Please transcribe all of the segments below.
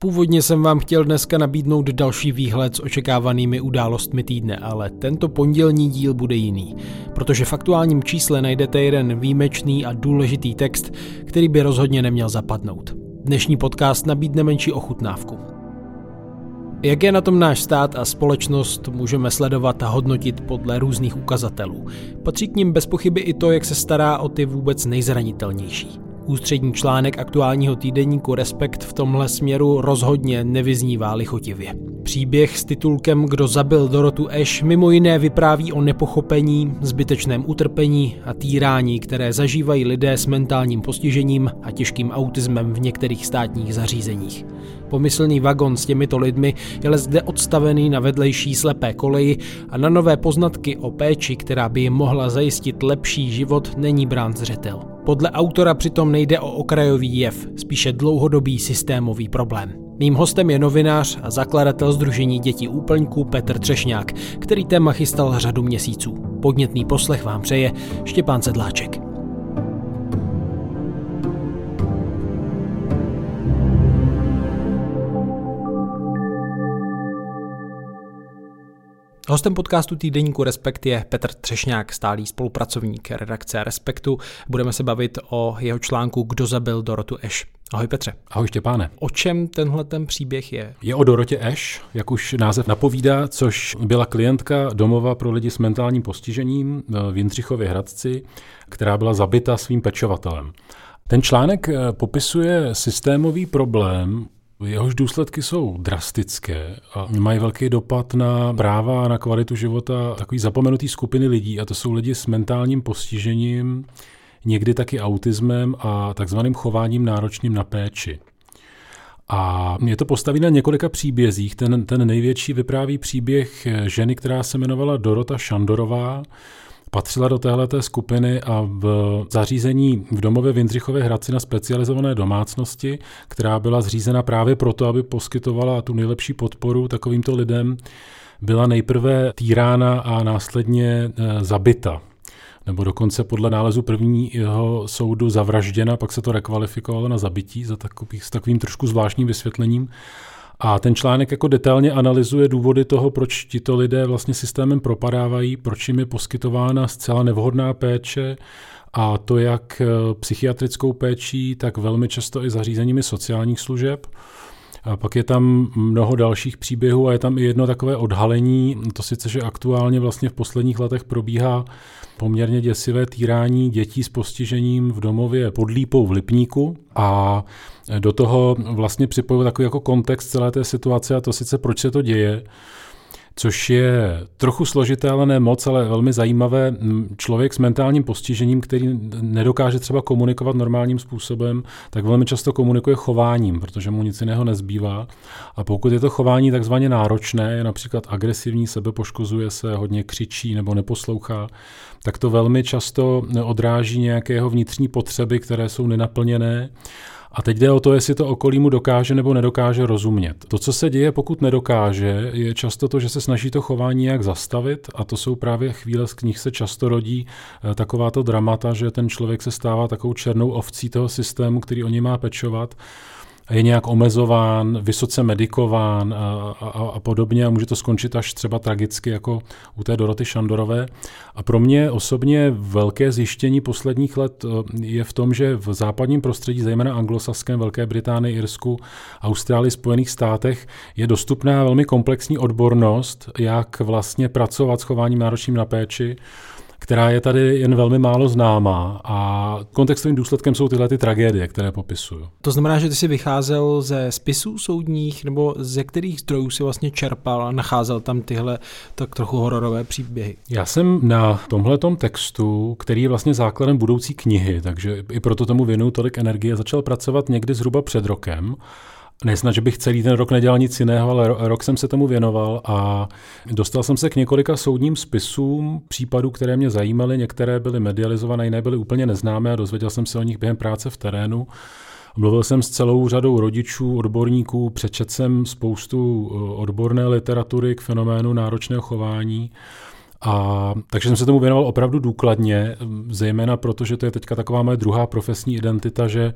Původně jsem vám chtěl dneska nabídnout další výhled s očekávanými událostmi týdne, ale tento pondělní díl bude jiný, protože v aktuálním čísle najdete jeden výjimečný a důležitý text, který by rozhodně neměl zapadnout. Dnešní podcast nabídne menší ochutnávku. Jak je na tom náš stát a společnost, můžeme sledovat a hodnotit podle různých ukazatelů. Patří k ním bez pochyby i to, jak se stará o ty vůbec nejzranitelnější. Ústřední článek aktuálního týdeníku Respekt v tomhle směru rozhodně nevyznívá lichotivě. Příběh s titulkem Kdo zabil Dorotu Eš mimo jiné vypráví o nepochopení, zbytečném utrpení a týrání, které zažívají lidé s mentálním postižením a těžkým autismem v některých státních zařízeních. Pomyslný vagon s těmito lidmi je zde odstavený na vedlejší slepé koleji a na nové poznatky o péči, která by jim mohla zajistit lepší život, není brán zřetel. Podle autora přitom nejde o okrajový jev, spíše dlouhodobý systémový problém. Mým hostem je novinář a zakladatel Združení dětí úplňků Petr Třešňák, který téma chystal řadu měsíců. Podnětný poslech vám přeje Štěpán Sedláček. Hostem podcastu týdeníku Respekt je Petr Třešňák, stálý spolupracovník redakce Respektu. Budeme se bavit o jeho článku Kdo zabil Dorotu Eš. Ahoj Petře. Ahoj Štěpáne. O čem tenhle ten příběh je? Je o Dorotě Eš, jak už název napovídá, což byla klientka domova pro lidi s mentálním postižením v Jindřichově Hradci, která byla zabita svým pečovatelem. Ten článek eh, popisuje systémový problém Jehož důsledky jsou drastické a mají velký dopad na práva a na kvalitu života takový zapomenutý skupiny lidí, a to jsou lidi s mentálním postižením, někdy taky autismem a takzvaným chováním náročným na péči. A je to postaví na několika příbězích. Ten, ten největší vypráví příběh ženy, která se jmenovala Dorota Šandorová, patřila do téhleté skupiny a v zařízení v domově v Jindřichově Hradci na specializované domácnosti, která byla zřízena právě proto, aby poskytovala tu nejlepší podporu takovýmto lidem, byla nejprve týrána a následně e, zabita nebo dokonce podle nálezu prvního soudu zavražděna, pak se to rekvalifikovalo na zabití za takový, s takovým trošku zvláštním vysvětlením. A ten článek jako detailně analyzuje důvody toho, proč tito lidé vlastně systémem propadávají, proč jim je poskytována zcela nevhodná péče a to jak eh, psychiatrickou péčí, tak velmi často i zařízeními sociálních služeb. A pak je tam mnoho dalších příběhů a je tam i jedno takové odhalení, to sice, že aktuálně vlastně v posledních letech probíhá poměrně děsivé týrání dětí s postižením v domově pod Lípou v Lipníku a do toho vlastně připoju takový jako kontext celé té situace a to sice proč se to děje což je trochu složité, ale ne moc, ale velmi zajímavé. Člověk s mentálním postižením, který nedokáže třeba komunikovat normálním způsobem, tak velmi často komunikuje chováním, protože mu nic jiného nezbývá. A pokud je to chování takzvaně náročné, je například agresivní, sebepoškozuje se, hodně křičí nebo neposlouchá, tak to velmi často odráží nějakého vnitřní potřeby, které jsou nenaplněné a teď jde o to, jestli to okolí mu dokáže nebo nedokáže rozumět. To, co se děje, pokud nedokáže, je často to, že se snaží to chování nějak zastavit a to jsou právě chvíle, z knih se často rodí eh, takováto dramata, že ten člověk se stává takovou černou ovcí toho systému, který o něj má pečovat je nějak omezován, vysoce medikován a, a, a podobně a může to skončit až třeba tragicky jako u té Doroty Šandorové. A pro mě osobně velké zjištění posledních let eh, je v tom, že v západním prostředí, zejména anglosaském, Velké Británii, Irsku, Austrálii, Spojených státech, je dostupná velmi komplexní odbornost, jak vlastně pracovat s chováním náročným na péči, která je tady jen velmi málo známá a kontextovým důsledkem jsou tyhle ty tragédie, které popisuju. To znamená, že ty jsi vycházel ze spisů soudních nebo ze kterých zdrojů si vlastně čerpal a nacházel tam tyhle tak trochu hororové příběhy? Já jsem na tomhletom textu, který je vlastně základem budoucí knihy, takže i proto tomu věnuju tolik energie, začal pracovat někdy zhruba před rokem Nesnad, že bych celý ten rok nedělal nic jiného, ale rok jsem se tomu věnoval a dostal jsem se k několika soudním spisům, případů, které mě zajímaly, některé byly medializované, jiné byly úplně neznámé a dozvěděl jsem se o nich během práce v terénu. Mluvil jsem s celou řadou rodičů, odborníků, přečet jsem spoustu odborné literatury k fenoménu náročného chování A takže jsem se tomu věnoval opravdu důkladně, zejména proto, že to je teďka taková moje druhá profesní identita, že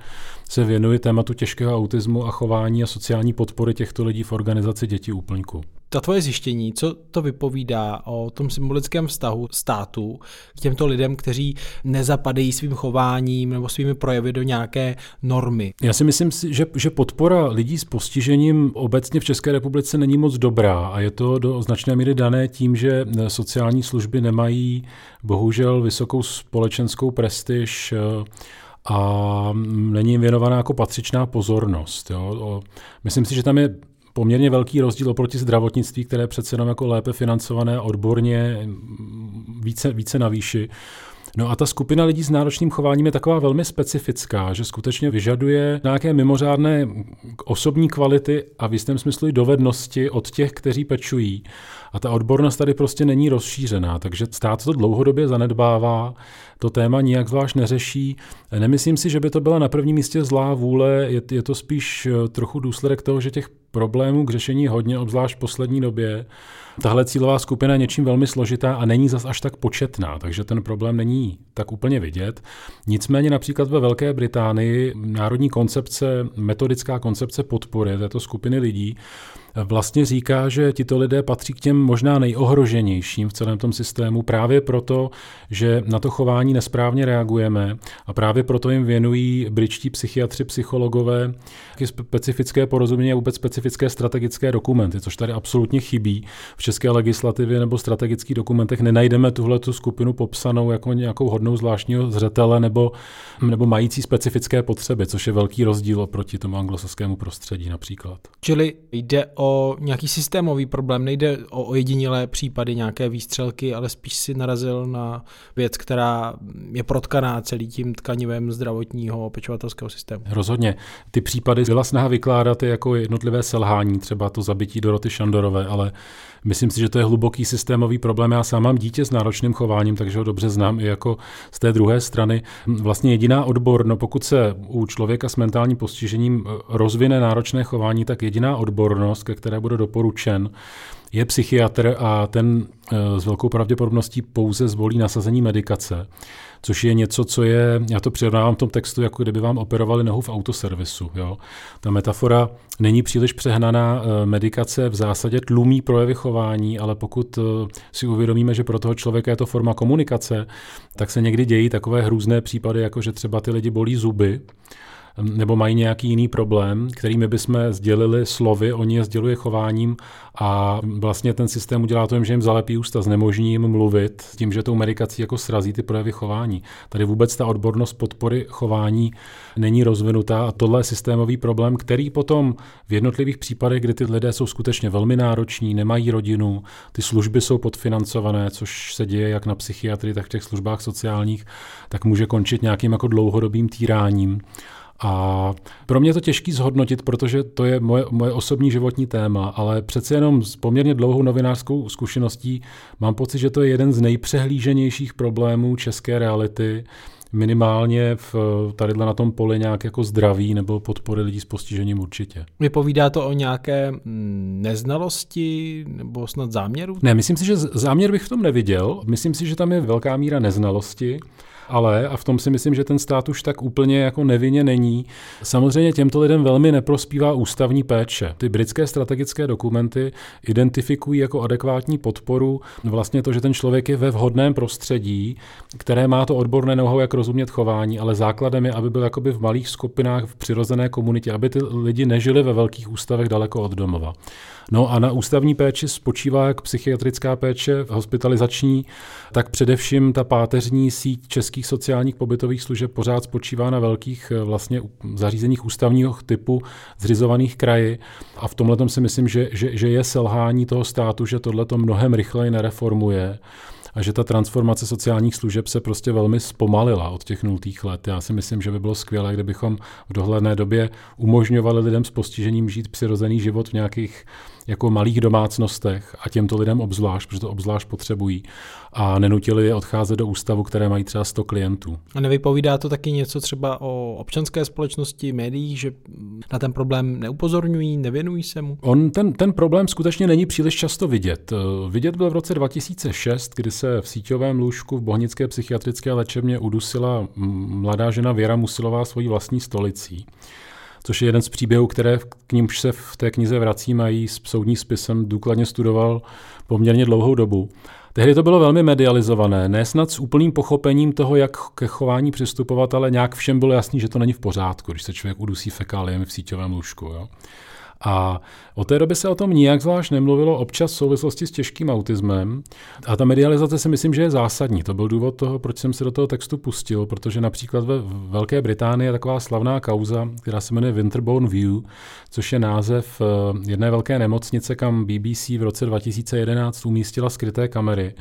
se věnuji tématu těžkého autismu a chování a sociální podpory těchto lidí v organizaci Děti úplňku ta tvoje zjištění, co to vypovídá o tom symbolickém vztahu státu k těmto lidem, kteří nezapadají svým chováním nebo svými projevy do nějaké normy? Já si myslím, že, že podpora lidí s postižením obecně v České republice není moc dobrá a je to do značné míry dané tím, že sociální služby nemají bohužel vysokou společenskou prestiž eh, a není jim věnovaná jako patřičná pozornost. Jo. Myslím si, že tam je poměrně velký rozdíl oproti zdravotnictví, které je přece jenom jako lépe financované odborně více, více na výši. No a ta skupina lidí s náročným chováním je taková velmi specifická, že skutečně vyžaduje nějaké mimořádné osobní kvality a v jistém smyslu i dovednosti od těch, kteří pečují. A ta odbornost tady prostě není rozšířená, takže stát to dlouhodobě zanedbává, to téma nijak zvlášť neřeší. Nemyslím si, že by to byla na prvním místě zlá vůle, je, je to spíš eh, trochu důsledek toho, že těch problémů k řešení hodně, obzvlášť v poslední době. Tahle cílová skupina je něčím velmi složitá a není zas až tak početná, takže ten problém není tak úplně vidět. Nicméně například ve Velké Británii národní koncepce, metodická koncepce podpory této skupiny lidí vlastně říká, že tito lidé patří k těm možná nejohroženějším v celém tom systému právě proto, že na to chování nesprávně reagujeme a právě proto jim věnují britští psychiatři, psychologové specifické porozumění a vůbec specifické strategické dokumenty, což tady absolutně chybí. V české legislativě nebo strategických dokumentech nenajdeme tuhle tu skupinu popsanou jako nějakou hodnou zvláštního zřetele nebo, nebo mající specifické potřeby, což je velký rozdíl oproti tomu anglosaskému prostředí například. Čili jde o nějaký systémový problém, nejde o ojedinělé případy nějaké výstřelky, ale spíš si narazil na věc, která je protkaná celý tím tkanivem zdravotního pečovatelského systému. Rozhodně. Ty případy byla snaha vykládat je jako jednotlivé selhání, třeba to zabití Doroty Šandorové, ale myslím si, že to je hluboký systémový problém. Já sám mám dítě s náročným chováním, takže ho dobře znám i jako z té druhé strany. Vlastně jediná odbor, no pokud se u člověka s mentálním postižením rozvine náročné chování, tak jediná odbornost, ke které bude doporučen, je psychiatr a ten eh, s velkou pravděpodobností pouze zvolí nasazení medikace, což je něco, co je, já to přirovnávám v tom textu, jako kdyby vám operovali nohu v autoservisu. Jo. Ta metafora není příliš přehnaná, eh, medikace v zásadě tlumí projevy chování, ale pokud eh, si uvědomíme, že pro toho člověka je to forma komunikace, tak se někdy dějí takové hrůzné případy, jako že třeba ty lidi bolí zuby, nebo mají nějaký jiný problém, který my bychom sdělili slovy, oni je sděluje chováním a vlastně ten systém udělá to, že jim zalepí ústa, znemožní jim mluvit, tím, že tou medikací jako srazí ty projevy chování. Tady vůbec ta odbornost podpory chování není rozvinutá a tohle je systémový problém, který potom v jednotlivých případech, kdy ty lidé jsou skutečně velmi nároční, nemají rodinu, ty služby jsou podfinancované, což se děje jak na psychiatrii, tak v těch službách sociálních, tak může končit nějakým jako dlouhodobým týráním. A pro mě je to těžký zhodnotit, protože to je moje, moje osobní životní téma, ale přece jenom s poměrně dlouhou novinářskou zkušeností mám pocit, že to je jeden z nejpřehlíženějších problémů české reality, minimálně v, tady na tom poli nějak jako zdraví nebo podpory lidí s postižením určitě. Vypovídá to o nějaké mm, neznalosti nebo snad záměru? Ne, myslím si, že záměr bych v tom neviděl. Myslím si, že tam je velká míra neznalosti ale, a v tom si myslím, že ten stát už tak úplně jako nevinně není, samozřejmě těmto lidem velmi neprospívá ústavní péče. Ty britské strategické dokumenty identifikují jako adekvátní podporu vlastně to, že ten člověk je ve vhodném prostředí, které má to odborné know jak rozumět chování, ale základem je, aby byl jakoby v malých skupinách v přirozené komunitě, aby ty lidi nežili ve velkých ústavech daleko od domova. No a na ústavní péči spočívá jak psychiatrická péče, hospitalizační, tak především ta páteřní síť českých sociálních pobytových služeb pořád spočívá na velkých eh, vlastně zařízeních ústavního typu zřizovaných kraji. A v tomhle si myslím, že, že, že je selhání toho státu, že tohle to mnohem rychleji nereformuje a že ta transformace sociálních služeb se prostě velmi zpomalila od těch nultých let. Já si myslím, že by bylo skvělé, kdybychom v dohledné době umožňovali lidem s postižením žít přirozený život v nějakých jako malých domácnostech a těmto lidem obzvlášť, protože to obzvlášť potřebují a nenutili je odcházet do ústavu, které mají třeba 100 klientů. A nevypovídá to taky něco třeba o občanské společnosti, médiích, že na ten problém neupozorňují, nevěnují se mu? On ten, ten problém skutečně není příliš často vidět. Vidět byl v roce 2006, kdy se v síťovém lůžku v Bohnické psychiatrické léčebně udusila mladá žena Věra Musilová svojí vlastní stolicí což je jeden z příběhů, které k nímž se v té knize vrací, mají s soudní spisem důkladně studoval poměrně dlouhou dobu. Tehdy to bylo velmi medializované, ne snad s úplným pochopením toho, jak ke chování přistupovat, ale nějak všem bylo jasný, že to není v pořádku, když se člověk udusí fekáliemi v síťovém lůžku. Jo. A od té doby se o tom nijak zvlášť nemluvilo občas v souvislosti s těžkým autismem. A ta medializace si myslím, že je zásadní. To byl důvod toho, proč jsem se do toho textu pustil, protože například ve Velké Británii je taková slavná kauza, která se jmenuje Winterbone View, což je název eh, jedné velké nemocnice, kam BBC v roce 2011 umístila skryté kamery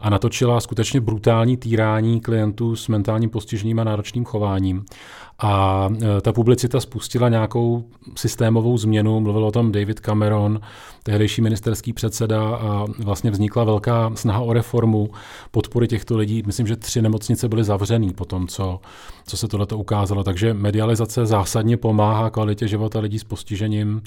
a natočila skutečně brutální týrání klientů s mentálním postižením a náročným chováním. A e, ta publicita spustila nějakou systémovou změnu, mluvil o tom David Cameron, tehdejší ministerský předseda a vlastně vznikla velká snaha o reformu podpory těchto lidí. Myslím, že tři nemocnice byly zavřený po tom, co, co se tohleto ukázalo. Takže medializace zásadně pomáhá kvalitě života lidí s postižením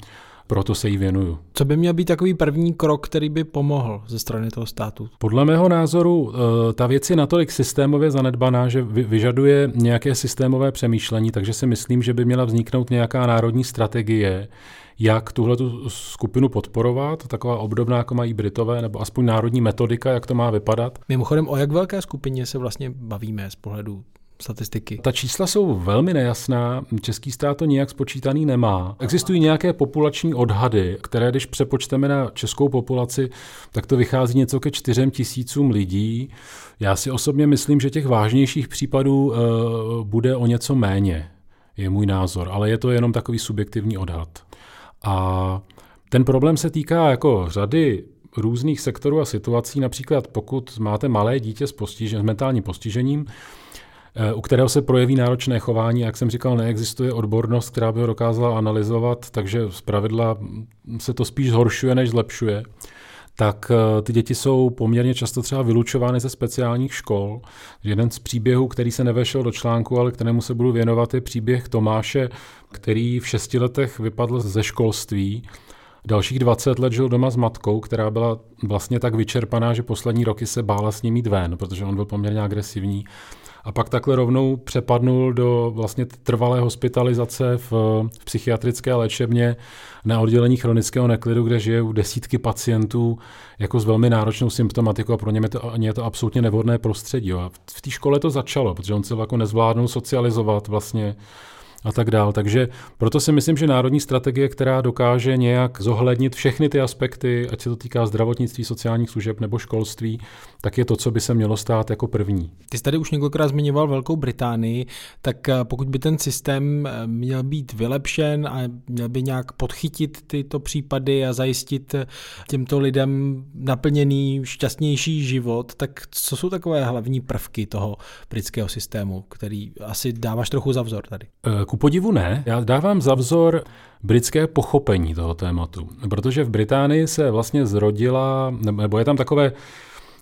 proto se jí věnuju. Co by měl být takový první krok, který by pomohl ze strany toho státu? Podle mého názoru eh, ta věc je natolik systémově zanedbaná, že vyžaduje nějaké systémové přemýšlení, takže si myslím, že by měla vzniknout nějaká národní strategie, jak tuhle skupinu podporovat, taková obdobná, jako mají Britové, nebo aspoň národní metodika, jak to má vypadat. Mimochodem, o jak velké skupině se vlastně bavíme z pohledu statistiky? Ta čísla jsou velmi nejasná, český stát to nijak spočítaný nemá. Existují nějaké populační odhady, které když přepočteme na českou populaci, tak to vychází něco ke čtyřem tisícům lidí. Já si osobně myslím, že těch vážnějších případů uh, bude o něco méně, je můj názor, ale je to jenom takový subjektivní odhad. A ten problém se týká jako řady různých sektorů a situací, například pokud máte malé dítě s, postižen, s mentálním postižením, u kterého se projeví náročné chování. Jak jsem říkal, neexistuje odbornost, která by ho dokázala analyzovat, takže z pravidla se to spíš zhoršuje, než zlepšuje tak eh, ty děti jsou poměrně často třeba vylučovány ze speciálních škol. Jeden z příběhů, který se nevešel do článku, ale kterému se budu věnovat, je příběh Tomáše, který v šesti letech vypadl ze školství. Dalších 20 let žil doma s matkou, která byla vlastně tak vyčerpaná, že poslední roky se bála s ním jít ven, protože on byl poměrně agresivní a pak takhle rovnou přepadnul do vlastně trvalé hospitalizace v, v psychiatrické léčebně na oddělení chronického neklidu, kde žije u desítky pacientů jako s velmi náročnou symptomatikou a pro ně je to, je to absolutně nevhodné prostředí. Jo. A v té škole to začalo, protože on se jako nezvládnul socializovat vlastně a tak dál. Takže proto si myslím, že národní strategie, která dokáže nějak zohlednit všechny ty aspekty, ať se to týká zdravotnictví, sociálních služeb nebo školství, tak je to, co by se mělo stát jako první. Ty jsi tady už několikrát zmiňoval Velkou Británii, tak eh, pokud by ten systém eh, měl být vylepšen a měl by nějak podchytit tyto případy a zajistit eh, těmto lidem naplněný, šťastnější život, tak co jsou takové hlavní prvky toho britského systému, který asi dáváš trochu za vzor tady? Ku podivu ne. Já dávám za vzor britské pochopení toho tématu, protože v Británii se vlastně zrodila, nebo je tam takové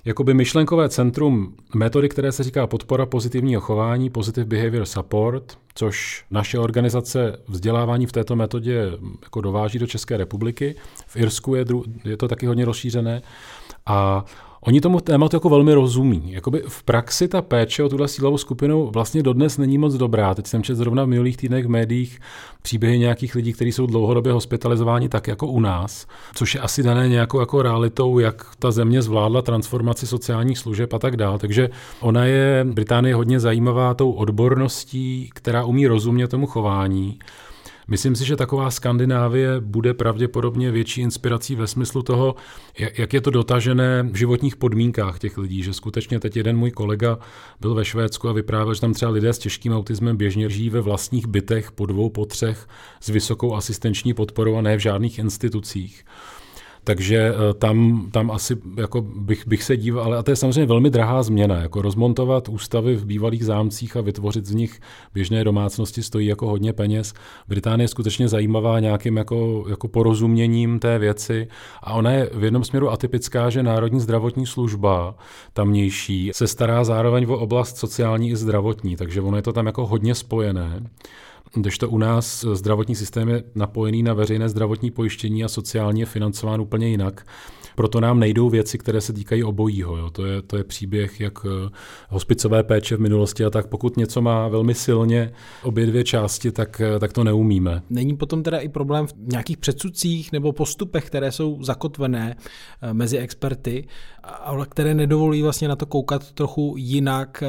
jakoby myšlenkové centrum metody, které se říká podpora pozitivního chování, Positive Behavior Support, což naše organizace vzdělávání v této metodě jako dováží do České republiky. V Irsku je, dru- je to taky hodně rozšířené. A Oni tomu tématu jako velmi rozumí. Jakoby v praxi ta péče o tuhle sílovou skupinu vlastně dodnes není moc dobrá. Teď jsem četl zrovna v minulých týdnech v médiích příběhy nějakých lidí, kteří jsou dlouhodobě hospitalizováni tak jako u nás, což je asi dané nějakou jako realitou, jak ta země zvládla transformaci sociálních služeb a tak dále. Takže ona je Británie hodně zajímavá tou odborností, která umí rozumět tomu chování. Myslím si, že taková Skandinávie bude pravděpodobně větší inspirací ve smyslu toho, jak je to dotažené v životních podmínkách těch lidí, že skutečně teď jeden můj kolega byl ve Švédsku a vyprávěl, že tam třeba lidé s těžkým autismem běžně žijí ve vlastních bytech po dvou, po třech s vysokou asistenční podporou a ne v žádných institucích. Takže eh, tam, tam asi jako bych, bych se díval, ale a to je samozřejmě velmi drahá změna, jako rozmontovat ústavy v bývalých zámcích a vytvořit z nich běžné domácnosti stojí jako hodně peněz. Británie je skutečně zajímavá nějakým jako, jako porozuměním té věci a ona je v jednom směru atypická, že Národní zdravotní služba tamnější se stará zároveň o oblast sociální i zdravotní, takže ono je to tam jako hodně spojené. Když to u nás zdravotní systém je napojený na veřejné zdravotní pojištění a sociálně financován úplně jinak, proto nám nejdou věci, které se týkají obojího. Jo. To, je, to je příběh jak eh, hospicové péče v minulosti a tak. Pokud něco má velmi silně obě dvě části, tak, eh, tak to neumíme. Není potom teda i problém v nějakých předsudcích nebo postupech, které jsou zakotvené eh, mezi experty, ale které nedovolí vlastně na to koukat trochu jinak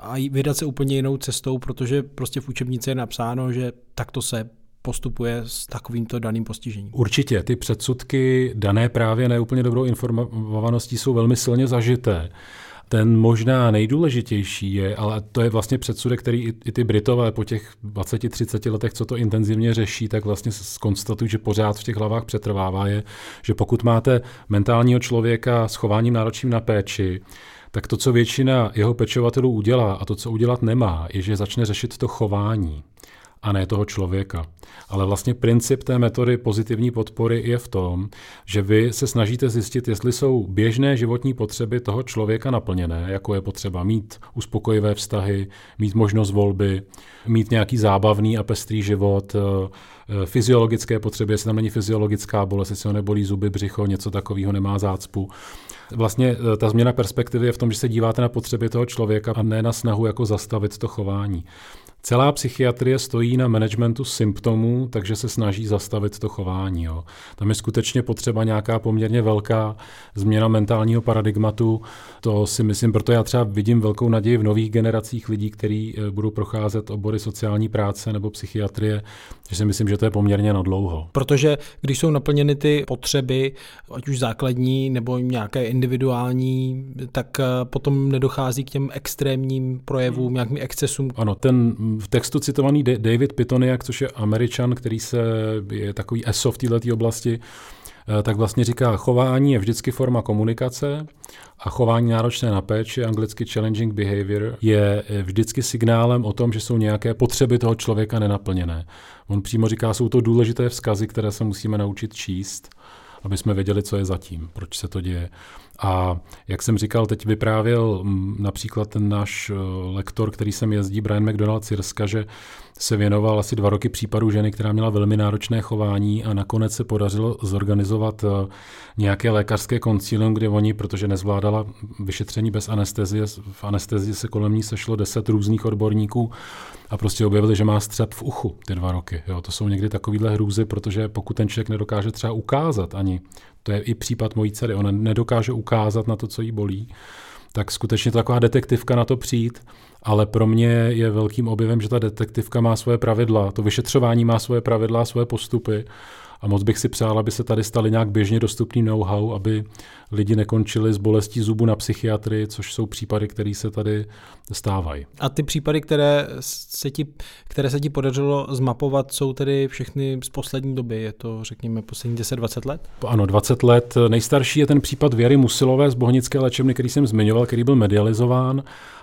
a vydat se úplně jinou cestou, protože prostě v učebnici je napsáno, že takto se postupuje s takovýmto daným postižením. Určitě, ty předsudky dané právě neúplně dobrou informovaností jsou velmi silně zažité. Ten možná nejdůležitější je, ale to je vlastně předsudek, který i, i ty Britové po těch 20-30 letech, co to intenzivně řeší, tak vlastně skonstatují, že pořád v těch hlavách přetrvává, je, že pokud máte mentálního člověka s chováním náročným na péči, tak to, co většina jeho pečovatelů udělá a to, co udělat nemá, je, že začne řešit to chování a ne toho člověka. Ale vlastně princip té metody pozitivní podpory je v tom, že vy se snažíte zjistit, jestli jsou běžné životní potřeby toho člověka naplněné, jako je potřeba mít uspokojivé vztahy, mít možnost volby, mít nějaký zábavný a pestrý život, eh, eh, fyziologické potřeby, jestli tam není fyziologická bolest, jestli ho nebolí zuby, břicho, něco takového nemá zácpu. Vlastně eh, ta změna perspektivy je v tom, že se díváte na potřeby toho člověka a ne na snahu jako zastavit to chování. Celá psychiatrie stojí na managementu symptomů, takže se snaží zastavit to chování. Jo. Tam je skutečně potřeba nějaká poměrně velká změna mentálního paradigmatu. To si myslím, proto já třeba vidím velkou naději v nových generacích lidí, kteří eh, budou procházet obory sociální práce nebo psychiatrie, že si myslím, že to je poměrně na dlouho. Protože když jsou naplněny ty potřeby, ať už základní nebo nějaké individuální, tak eh, potom nedochází k těm extrémním projevům, nějakým excesům. Ano, ten v textu citovaný David Pitoniak, což je američan, který se je takový ESO v této oblasti, eh, tak vlastně říká, chování je vždycky forma komunikace a chování náročné na péči, anglicky challenging behavior, je vždycky signálem o tom, že jsou nějaké potřeby toho člověka nenaplněné. On přímo říká, jsou to důležité vzkazy, které se musíme naučit číst, aby jsme věděli, co je zatím, proč se to děje. A jak jsem říkal, teď vyprávěl mm, například ten náš eh, lektor, který sem jezdí, Brian McDonald Cirska, že se věnoval asi dva roky případu ženy, která měla velmi náročné chování a nakonec se podařilo zorganizovat eh, nějaké lékařské koncílium, kde oni, protože nezvládala vyšetření bez anestezie, v anestezii se kolem ní sešlo deset různých odborníků a prostě objevili, že má střep v uchu ty dva roky. Jo, to jsou někdy takovýhle hrůzy, protože pokud ten člověk nedokáže třeba ukázat ani, to je i případ mojí dcery, ona nedokáže ukázat na to, co jí bolí, tak skutečně taková detektivka na to přijít, ale pro mě je velkým objevem, že ta detektivka má svoje pravidla, to vyšetřování má svoje pravidla, svoje postupy a moc bych si přál, aby se tady staly nějak běžně dostupný know-how, aby lidi nekončili s bolestí zubu na psychiatrii, což jsou případy, které se tady stávají. A ty případy, které se ti, které se ti podařilo zmapovat, jsou tedy všechny z poslední doby? Je to, řekněme, poslední 10-20 let? Ano, 20 let. Nejstarší je ten případ Věry Musilové z Bohnické léčebny, který jsem zmiňoval, který byl medializován.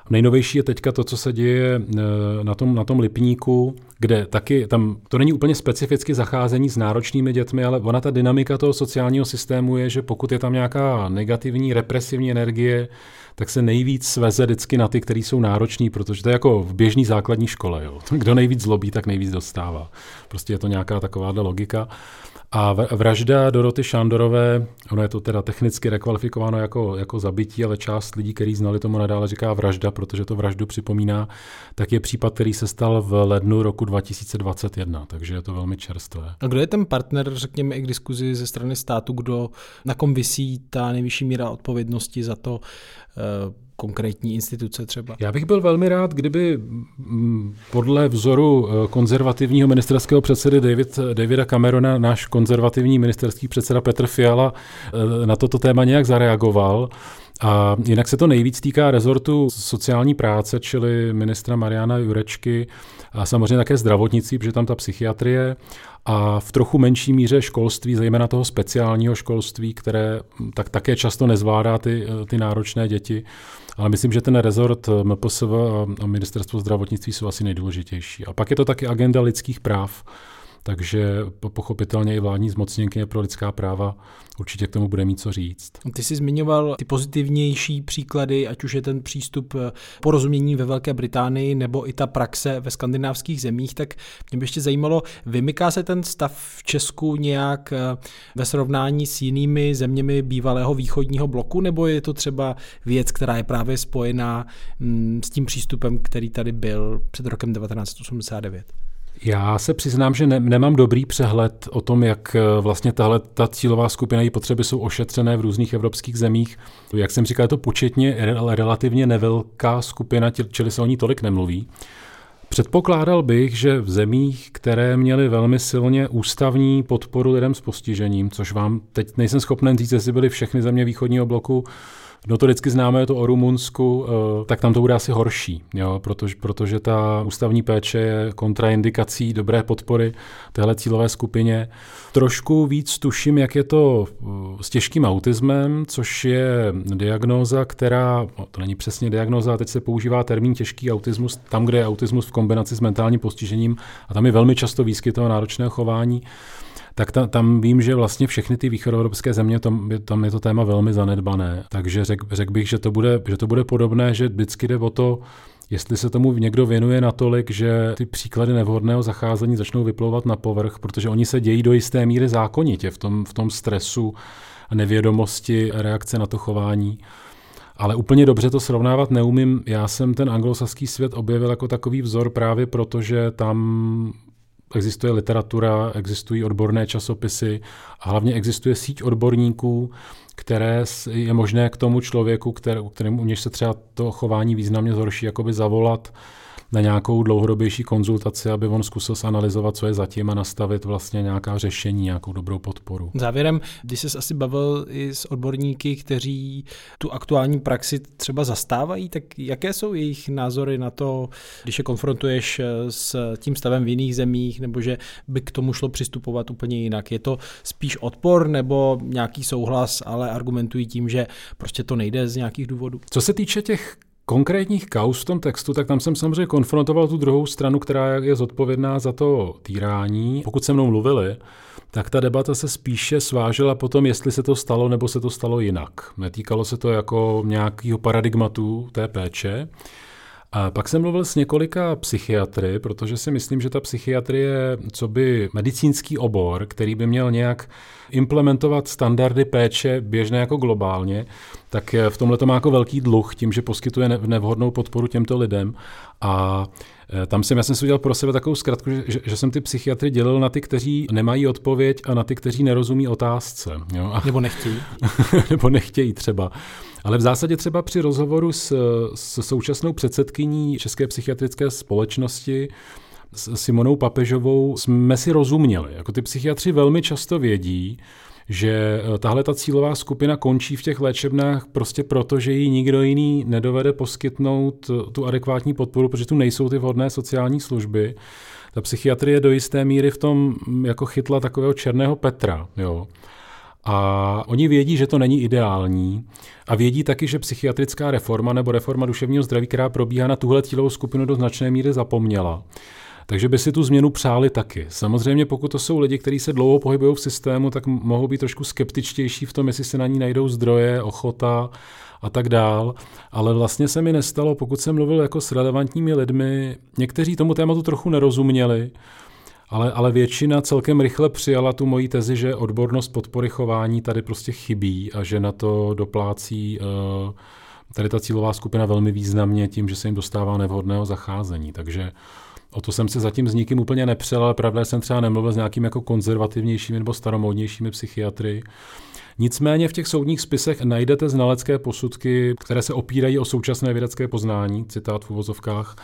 Nejnovější je teďka to, co se děje eh, na tom, na tom Lipníku, kde taky tam to není úplně specificky zacházení s náročnými dětmi, ale ona ta dynamika toho sociálního systému je, že pokud je tam nějaká negativní, represivní energie, tak se nejvíc sveze vždycky na ty, kteří jsou nároční, protože to je jako v běžné základní škole. Jo. Kdo nejvíc zlobí, tak nejvíc dostává. Prostě je to nějaká takováhle logika. A vražda Doroty Šandorové, ono je to teda technicky rekvalifikováno jako, jako zabití, ale část lidí, kteří znali tomu nadále říká vražda, protože to vraždu připomíná, tak je případ, který se stal v lednu roku 2021, takže je to velmi čerstvé. A kdo je ten partner, řekněme, i k diskuzi ze strany státu, kdo na kom vysí ta nejvyšší míra odpovědnosti za to, eh, konkrétní instituce třeba? Já bych byl velmi rád, kdyby mm, podle vzoru eh, konzervativního ministerského předsedy David, Davida Camerona náš konzervativní ministerský předseda Petr Fiala eh, na toto téma nějak zareagoval. A jinak se to nejvíc týká rezortu sociální práce, čili ministra Mariana Jurečky a samozřejmě také zdravotnictví, protože tam ta psychiatrie a v trochu menší míře školství, zejména toho speciálního školství, které tak také často nezvládá ty, ty náročné děti. Ale myslím, že ten rezort MPSV a ministerstvo zdravotnictví jsou asi nejdůležitější. A pak je to taky agenda lidských práv, takže pochopitelně i vládní zmocněnkyně pro lidská práva určitě k tomu bude mít co říct. Ty jsi zmiňoval ty pozitivnější příklady, ať už je ten přístup eh, porozumění ve Velké Británii nebo i ta praxe ve skandinávských zemích, tak mě by ještě zajímalo, vymyká se ten stav v Česku nějak eh, ve srovnání s jinými zeměmi bývalého východního bloku, nebo je to třeba věc, která je právě spojená mm, s tím přístupem, který tady byl před rokem 1989? Já se přiznám, že ne, nemám dobrý přehled o tom, jak eh, vlastně tahle ta cílová skupina její potřeby jsou ošetřené v různých evropských zemích. Jak jsem říkal, je to početně relativně nevelká skupina, čili se o ní tolik nemluví. Předpokládal bych, že v zemích, které měly velmi silně ústavní podporu lidem s postižením, což vám teď nejsem schopen říct, jestli byly všechny země východního bloku, notoricky známe to o Rumunsku, eh, tak tam to bude asi horší, jo, protože, protože ta ústavní péče je kontraindikací dobré podpory téhle cílové skupině. Trošku víc tuším, jak je to eh, s těžkým autismem, což je diagnóza, která, no, to není přesně diagnóza, teď se používá termín těžký autismus, tam, kde je autismus v kombinaci s mentálním postižením a tam je velmi často výskyt toho náročného chování tak ta, tam vím, že vlastně všechny ty východoevropské země, tam, tam je to téma velmi zanedbané. Takže řekl řek bych, že to, bude, že to bude podobné, že vždycky jde o to, jestli se tomu někdo věnuje natolik, že ty příklady nevhodného zacházení začnou vyplouvat na povrch, protože oni se dějí do jisté míry zákonitě v tom, v tom stresu a nevědomosti reakce na to chování. Ale úplně dobře to srovnávat neumím. Já jsem ten anglosaský svět objevil jako takový vzor právě proto, že tam existuje literatura, existují odborné časopisy a hlavně existuje síť odborníků, které je možné k tomu člověku, kterému u něž se třeba to chování významně zhorší, jakoby zavolat na nějakou dlouhodobější konzultaci, aby on zkusil analyzovat, co je zatím a nastavit vlastně nějaká řešení, nějakou dobrou podporu. Závěrem, když jsi asi bavil i s odborníky, kteří tu aktuální praxi třeba zastávají, tak jaké jsou jejich názory na to, když je konfrontuješ s tím stavem v jiných zemích, nebo že by k tomu šlo přistupovat úplně jinak? Je to spíš odpor nebo nějaký souhlas, ale argumentují tím, že prostě to nejde z nějakých důvodů? Co se týče těch konkrétních kaus v tom textu, tak tam jsem samozřejmě konfrontoval tu druhou stranu, která je zodpovědná za to týrání. Pokud se mnou mluvili, tak ta debata se spíše svážela potom, jestli se to stalo nebo se to stalo jinak. Netýkalo se to jako nějakého paradigmatu té péče. A pak jsem mluvil s několika psychiatry, protože si myslím, že ta psychiatrie, co by medicínský obor, který by měl nějak implementovat standardy péče běžné jako globálně, tak v tomhle to má jako velký dluh tím, že poskytuje nevhodnou podporu těmto lidem. A tam jsem, já jsem si udělal pro sebe takovou zkratku, že, že, jsem ty psychiatry dělil na ty, kteří nemají odpověď a na ty, kteří nerozumí otázce. Jo? A, nebo nechtějí. nebo nechtějí třeba. Ale v zásadě třeba při rozhovoru s, s současnou předsedkyní České psychiatrické společnosti, s Simonou Papežovou, jsme si rozuměli. Jako ty psychiatři velmi často vědí, že eh, tahle ta cílová skupina končí v těch léčebnách prostě proto, že jí nikdo jiný nedovede poskytnout eh, tu adekvátní podporu, protože tu nejsou ty vhodné sociální služby. Ta psychiatrie do jisté míry v tom mm, jako chytla takového černého Petra. Jo. A oni vědí, že to není ideální a vědí taky, že psychiatrická reforma nebo reforma duševního zdraví, která probíhá na tuhle cílovou skupinu do značné míry zapomněla. Takže by si tu změnu přáli taky. Samozřejmě, pokud to jsou lidi, kteří se dlouho pohybují v systému, tak mohou být trošku skeptičtější v tom, jestli se na ní najdou zdroje, ochota a tak dál. Ale vlastně se mi nestalo, pokud jsem mluvil jako s relevantními lidmi, někteří tomu tématu trochu nerozuměli, ale, ale většina celkem rychle přijala tu moji tezi, že odbornost podpory chování tady prostě chybí a že na to doplácí uh, tady ta cílová skupina velmi významně tím, že se jim dostává nevhodného zacházení. Takže o to jsem se zatím s nikým úplně nepřel, ale pravda jsem třeba nemluvil s nějakými jako konzervativnějšími nebo staromódnějšími psychiatry. Nicméně v těch soudních spisech najdete znalecké posudky, které se opírají o současné vědecké poznání, citát v uvozovkách,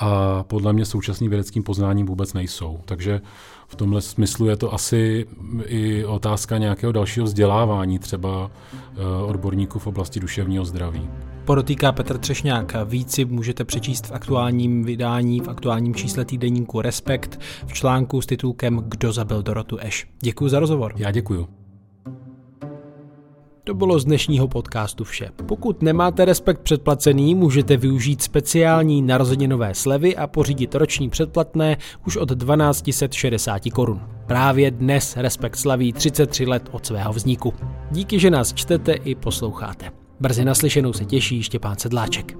a podle mě současným vědeckým poznáním vůbec nejsou. Takže v tomhle smyslu je to asi i otázka nějakého dalšího vzdělávání třeba eh, odborníků v oblasti duševního zdraví. Podotýká Petr Třešňák. Víc si můžete přečíst v aktuálním vydání, v aktuálním čísle týdeníku Respekt v článku s titulkem Kdo zabil Dorotu Eš. Děkuji za rozhovor. Já děkuji. To bylo z dnešního podcastu vše. Pokud nemáte respekt předplacený, můžete využít speciální narozeninové slevy a pořídit roční předplatné už od 1260 korun. Právě dnes Respekt slaví 33 let od svého vzniku. Díky, že nás čtete i posloucháte. Brzy naslyšenou se těší Štěpán Sedláček.